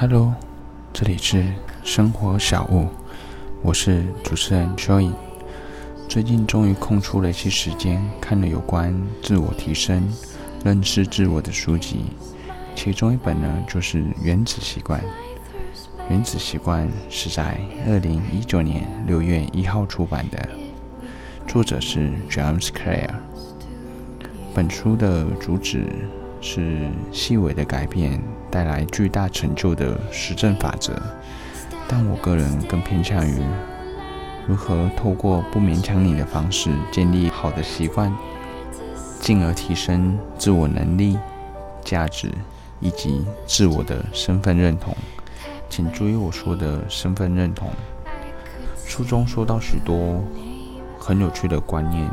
Hello，这里是生活小物，我是主持人 Joy。最近终于空出了一些时间，看了有关自我提升、认识自我的书籍，其中一本呢就是《原子习惯》。《原子习惯》是在二零一九年六月一号出版的，作者是 James Clear。本书的主旨是细微的改变。带来巨大成就的实证法则，但我个人更偏向于如何透过不勉强你的方式建立好的习惯，进而提升自我能力、价值以及自我的身份认同。请注意我说的身份认同。书中说到许多很有趣的观念，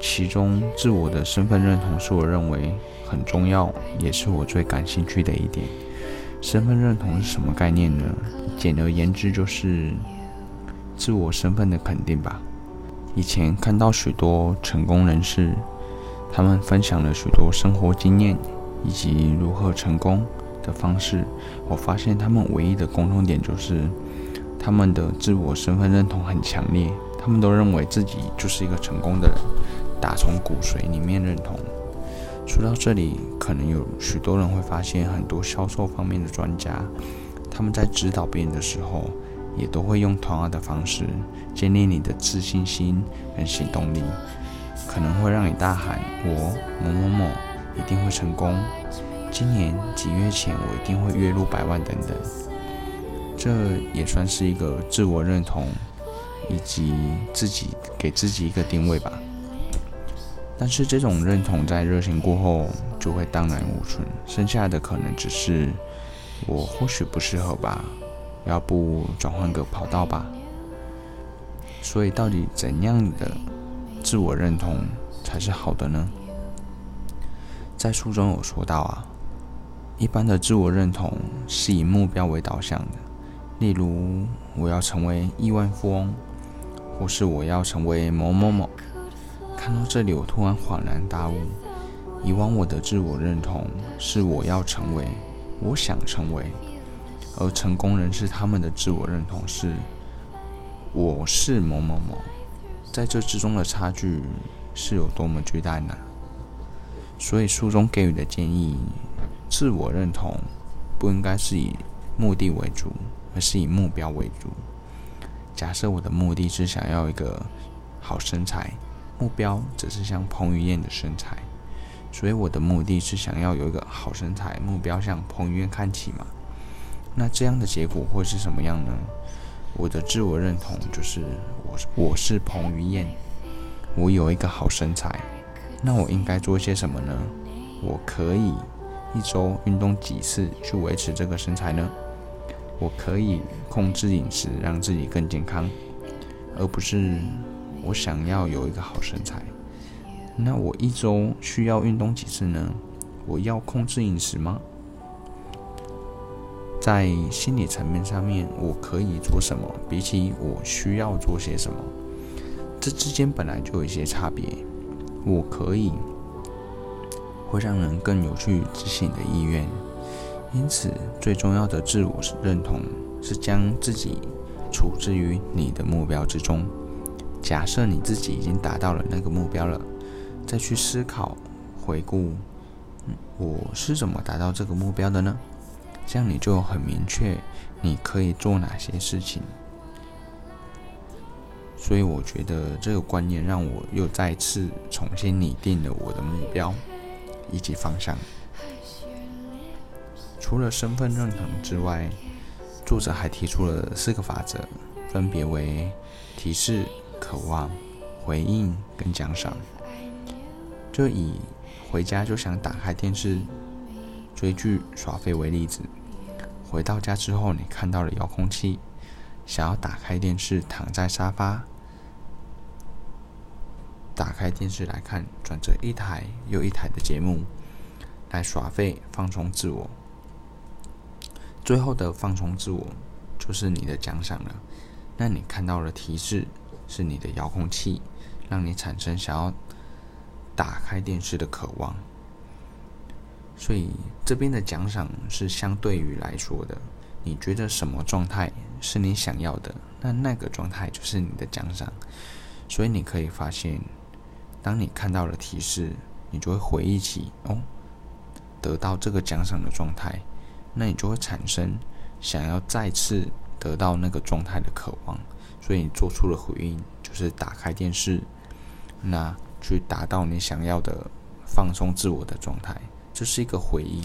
其中自我的身份认同是我认为。很重要，也是我最感兴趣的一点。身份认同是什么概念呢？简而言之，就是自我身份的肯定吧。以前看到许多成功人士，他们分享了许多生活经验以及如何成功的方式，我发现他们唯一的共同点就是，他们的自我身份认同很强烈，他们都认为自己就是一个成功的人，打从骨髓里面认同。说到这里，可能有许多人会发现，很多销售方面的专家，他们在指导别人的时候，也都会用同样的方式建立你的自信心跟行动力，可能会让你大喊：“我某某某一定会成功，今年几月前我一定会月入百万等等。”这也算是一个自我认同，以及自己给自己一个定位吧。但是这种认同在热情过后就会荡然无存，剩下的可能只是我或许不适合吧，要不转换个跑道吧。所以到底怎样的自我认同才是好的呢？在书中有说到啊，一般的自我认同是以目标为导向的，例如我要成为亿万富翁，或是我要成为某某某。看到这里，我突然恍然大悟。以往我的自我认同是我要成为，我想成为，而成功人士他们的自我认同是我是某某某。在这之中的差距是有多么巨大呢？所以书中给予的建议，自我认同不应该是以目的为主，而是以目标为主。假设我的目的是想要一个好身材。目标则是像彭于晏的身材，所以我的目的是想要有一个好身材，目标向彭于晏看齐嘛。那这样的结果会是什么样呢？我的自我认同就是我我是彭于晏，我有一个好身材，那我应该做些什么呢？我可以一周运动几次去维持这个身材呢？我可以控制饮食，让自己更健康，而不是。我想要有一个好身材，那我一周需要运动几次呢？我要控制饮食吗？在心理层面上面，我可以做什么？比起我需要做些什么，这之间本来就有一些差别。我可以会让人更有去执行的意愿，因此最重要的自我认同是将自己处置于你的目标之中。假设你自己已经达到了那个目标了，再去思考、回顾，我是怎么达到这个目标的呢？这样你就很明确你可以做哪些事情。所以我觉得这个观念让我又再次重新拟定了我的目标以及方向。除了身份认同之外，作者还提出了四个法则，分别为提示。渴望回应跟奖赏，就以回家就想打开电视追剧耍废为例子。回到家之后，你看到了遥控器，想要打开电视，躺在沙发，打开电视来看，转着一台又一台的节目来耍废放松自我。最后的放松自我就是你的奖赏了。那你看到了提示。是你的遥控器，让你产生想要打开电视的渴望。所以这边的奖赏是相对于来说的，你觉得什么状态是你想要的，那那个状态就是你的奖赏。所以你可以发现，当你看到了提示，你就会回忆起哦，得到这个奖赏的状态，那你就会产生想要再次得到那个状态的渴望。所以你做出了回应，就是打开电视，那去达到你想要的放松自我的状态。这是一个回忆，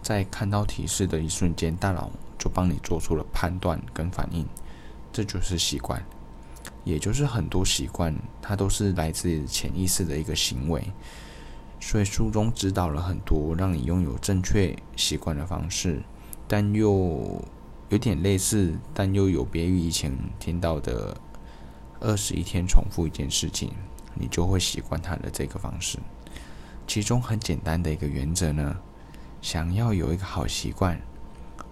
在看到提示的一瞬间，大脑就帮你做出了判断跟反应，这就是习惯。也就是很多习惯，它都是来自潜意识的一个行为，所以书中指导了很多让你拥有正确习惯的方式，但又有点类似，但又有别于以前听到的二十一天重复一件事情，你就会习惯它的这个方式。其中很简单的一个原则呢，想要有一个好习惯，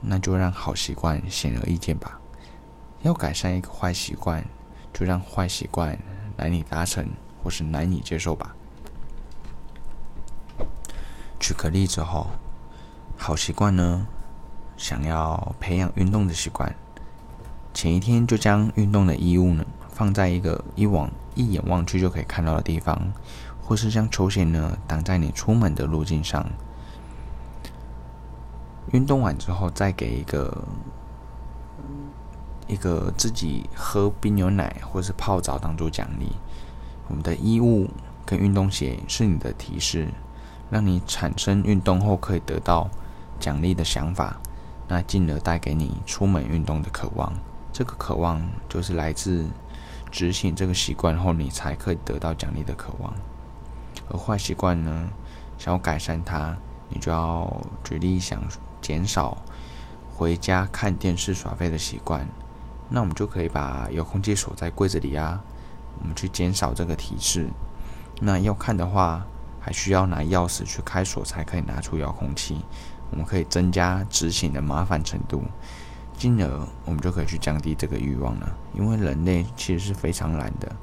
那就让好习惯显而易见吧。要改善一个坏习惯。就让坏习惯难以达成，或是难以接受吧。举个例子后，好习惯呢，想要培养运动的习惯，前一天就将运动的衣物呢放在一个一往一眼望去就可以看到的地方，或是将球鞋呢挡在你出门的路径上。运动完之后，再给一个。一个自己喝冰牛奶或是泡澡当做奖励，我们的衣物跟运动鞋是你的提示，让你产生运动后可以得到奖励的想法，那进而带给你出门运动的渴望。这个渴望就是来自执行这个习惯后你才可以得到奖励的渴望。而坏习惯呢，想要改善它，你就要举例想减少回家看电视耍废的习惯。那我们就可以把遥控器锁在柜子里啊，我们去减少这个提示。那要看的话，还需要拿钥匙去开锁才可以拿出遥控器。我们可以增加执行的麻烦程度，进而我们就可以去降低这个欲望了。因为人类其实是非常懒的，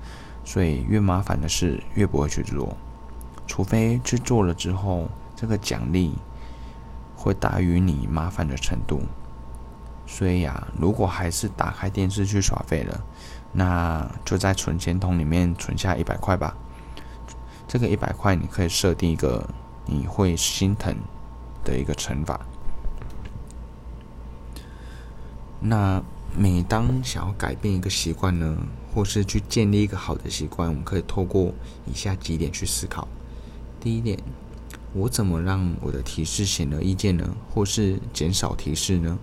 所以越麻烦的事越不会去做，除非去做了之后，这个奖励会大于你麻烦的程度。所以呀，如果还是打开电视去耍废了，那就在存钱筒里面存下一百块吧。这个一百块，你可以设定一个你会心疼的一个惩罚。那每当想要改变一个习惯呢，或是去建立一个好的习惯，我们可以透过以下几点去思考。第一点，我怎么让我的提示显而易见呢？或是减少提示呢？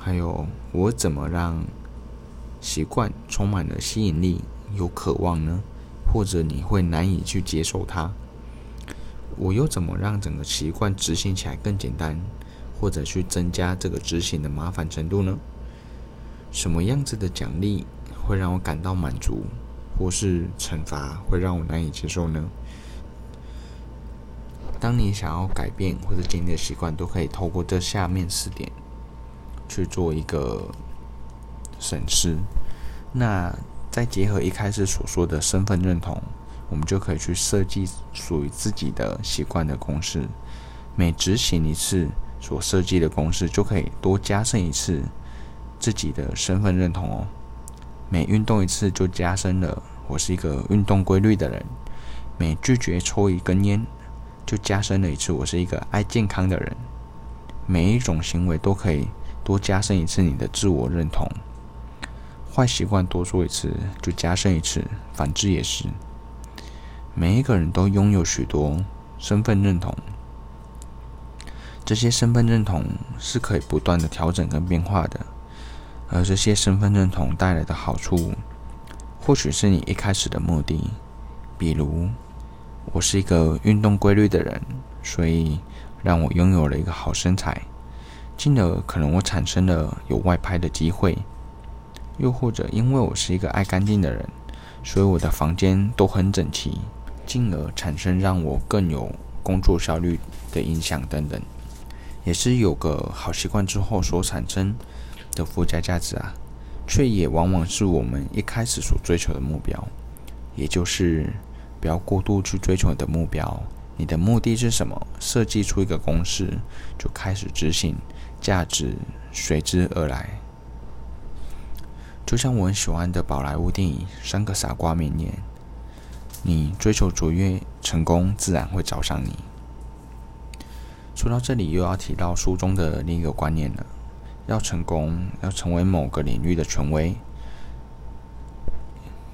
还有，我怎么让习惯充满了吸引力、有渴望呢？或者你会难以去接受它？我又怎么让整个习惯执行起来更简单，或者去增加这个执行的麻烦程度呢？什么样子的奖励会让我感到满足，或是惩罚会让我难以接受呢？当你想要改变或者建立的习惯，都可以透过这下面四点。去做一个审视，那再结合一开始所说的身份认同，我们就可以去设计属于自己的习惯的公式。每执行一次所设计的公式，就可以多加深一次自己的身份认同哦。每运动一次，就加深了我是一个运动规律的人。每拒绝抽一根烟，就加深了一次我是一个爱健康的人。每一种行为都可以。多加深一次你的自我认同，坏习惯多做一次就加深一次，反之也是。每一个人都拥有许多身份认同，这些身份认同是可以不断的调整跟变化的，而这些身份认同带来的好处，或许是你一开始的目的，比如我是一个运动规律的人，所以让我拥有了一个好身材。进而可能我产生了有外拍的机会，又或者因为我是一个爱干净的人，所以我的房间都很整齐，进而产生让我更有工作效率的影响等等，也是有个好习惯之后所产生的附加价值啊，却也往往是我们一开始所追求的目标，也就是不要过度去追求你的目标，你的目的是什么？设计出一个公式就开始执行。价值随之而来。就像我很喜欢的宝莱坞电影《三个傻瓜》名言：“你追求卓越，成功自然会找上你。”说到这里，又要提到书中的另一个观念了：要成功，要成为某个领域的权威，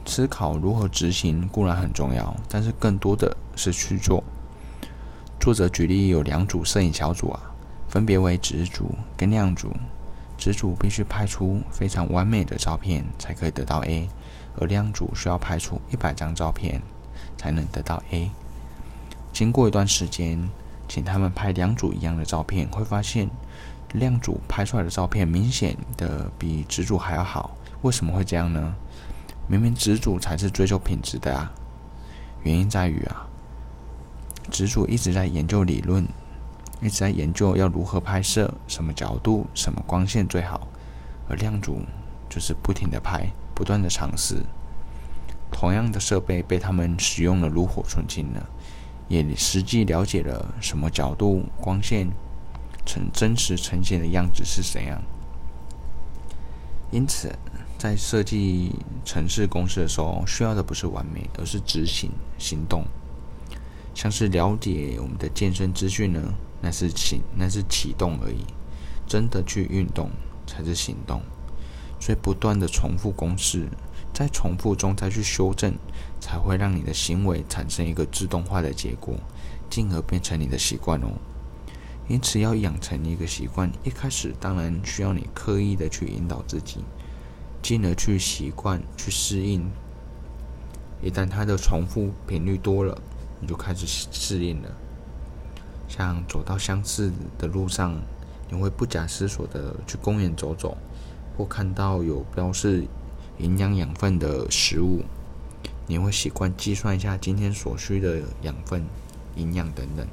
思考如何执行固然很重要，但是更多的是去做。作者举例有两组摄影小组啊，分别为直组跟亮组。直组必须拍出非常完美的照片才可以得到 A，而亮组需要拍出一百张照片才能得到 A。经过一段时间，请他们拍两组一样的照片，会发现亮组拍出来的照片明显的比直组还要好。为什么会这样呢？明明直组才是追求品质的啊！原因在于啊，直组一直在研究理论。一直在研究要如何拍摄，什么角度、什么光线最好，而亮组就是不停的拍，不断的尝试。同样的设备被他们使用的炉火纯青了，也实际了解了什么角度、光线呈真实呈现的样子是怎样。因此，在设计城市公司的时候，需要的不是完美，而是执行行动。像是了解我们的健身资讯呢？那是启，那是启动而已。真的去运动才是行动。所以不断的重复公式，在重复中再去修正，才会让你的行为产生一个自动化的结果，进而变成你的习惯哦。因此，要养成一个习惯，一开始当然需要你刻意的去引导自己，进而去习惯、去适应。一旦它的重复频率多了，你就开始适应了。像走到相似的路上，你会不假思索的去公园走走，或看到有标示营养养分的食物，你会习惯计算一下今天所需的养分、营养等等。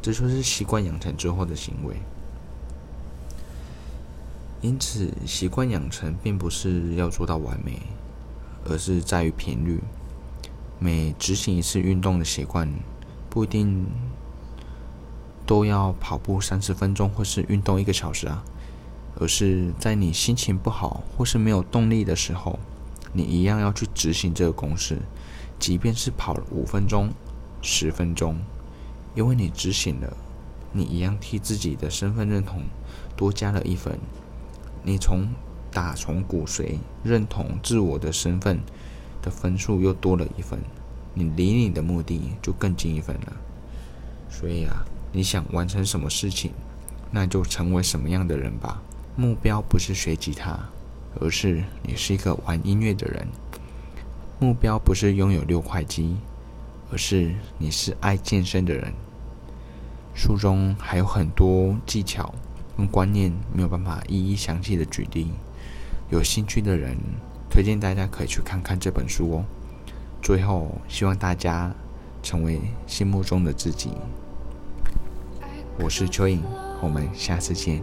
这就是习惯养成之后的行为。因此，习惯养成并不是要做到完美，而是在于频率。每执行一次运动的习惯，不一定。都要跑步三十分钟，或是运动一个小时啊，而是在你心情不好或是没有动力的时候，你一样要去执行这个公式，即便是跑了五分钟、十分钟，因为你执行了，你一样替自己的身份认同多加了一分，你从打从骨髓认同自我的身份的分数又多了一分，你离你的目的就更近一分了，所以啊。你想完成什么事情，那就成为什么样的人吧。目标不是学吉他，而是你是一个玩音乐的人。目标不是拥有六块肌，而是你是爱健身的人。书中还有很多技巧跟观念，没有办法一一详细的举例。有兴趣的人，推荐大家可以去看看这本书哦。最后，希望大家成为心目中的自己。我是蚯蚓，我们下次见。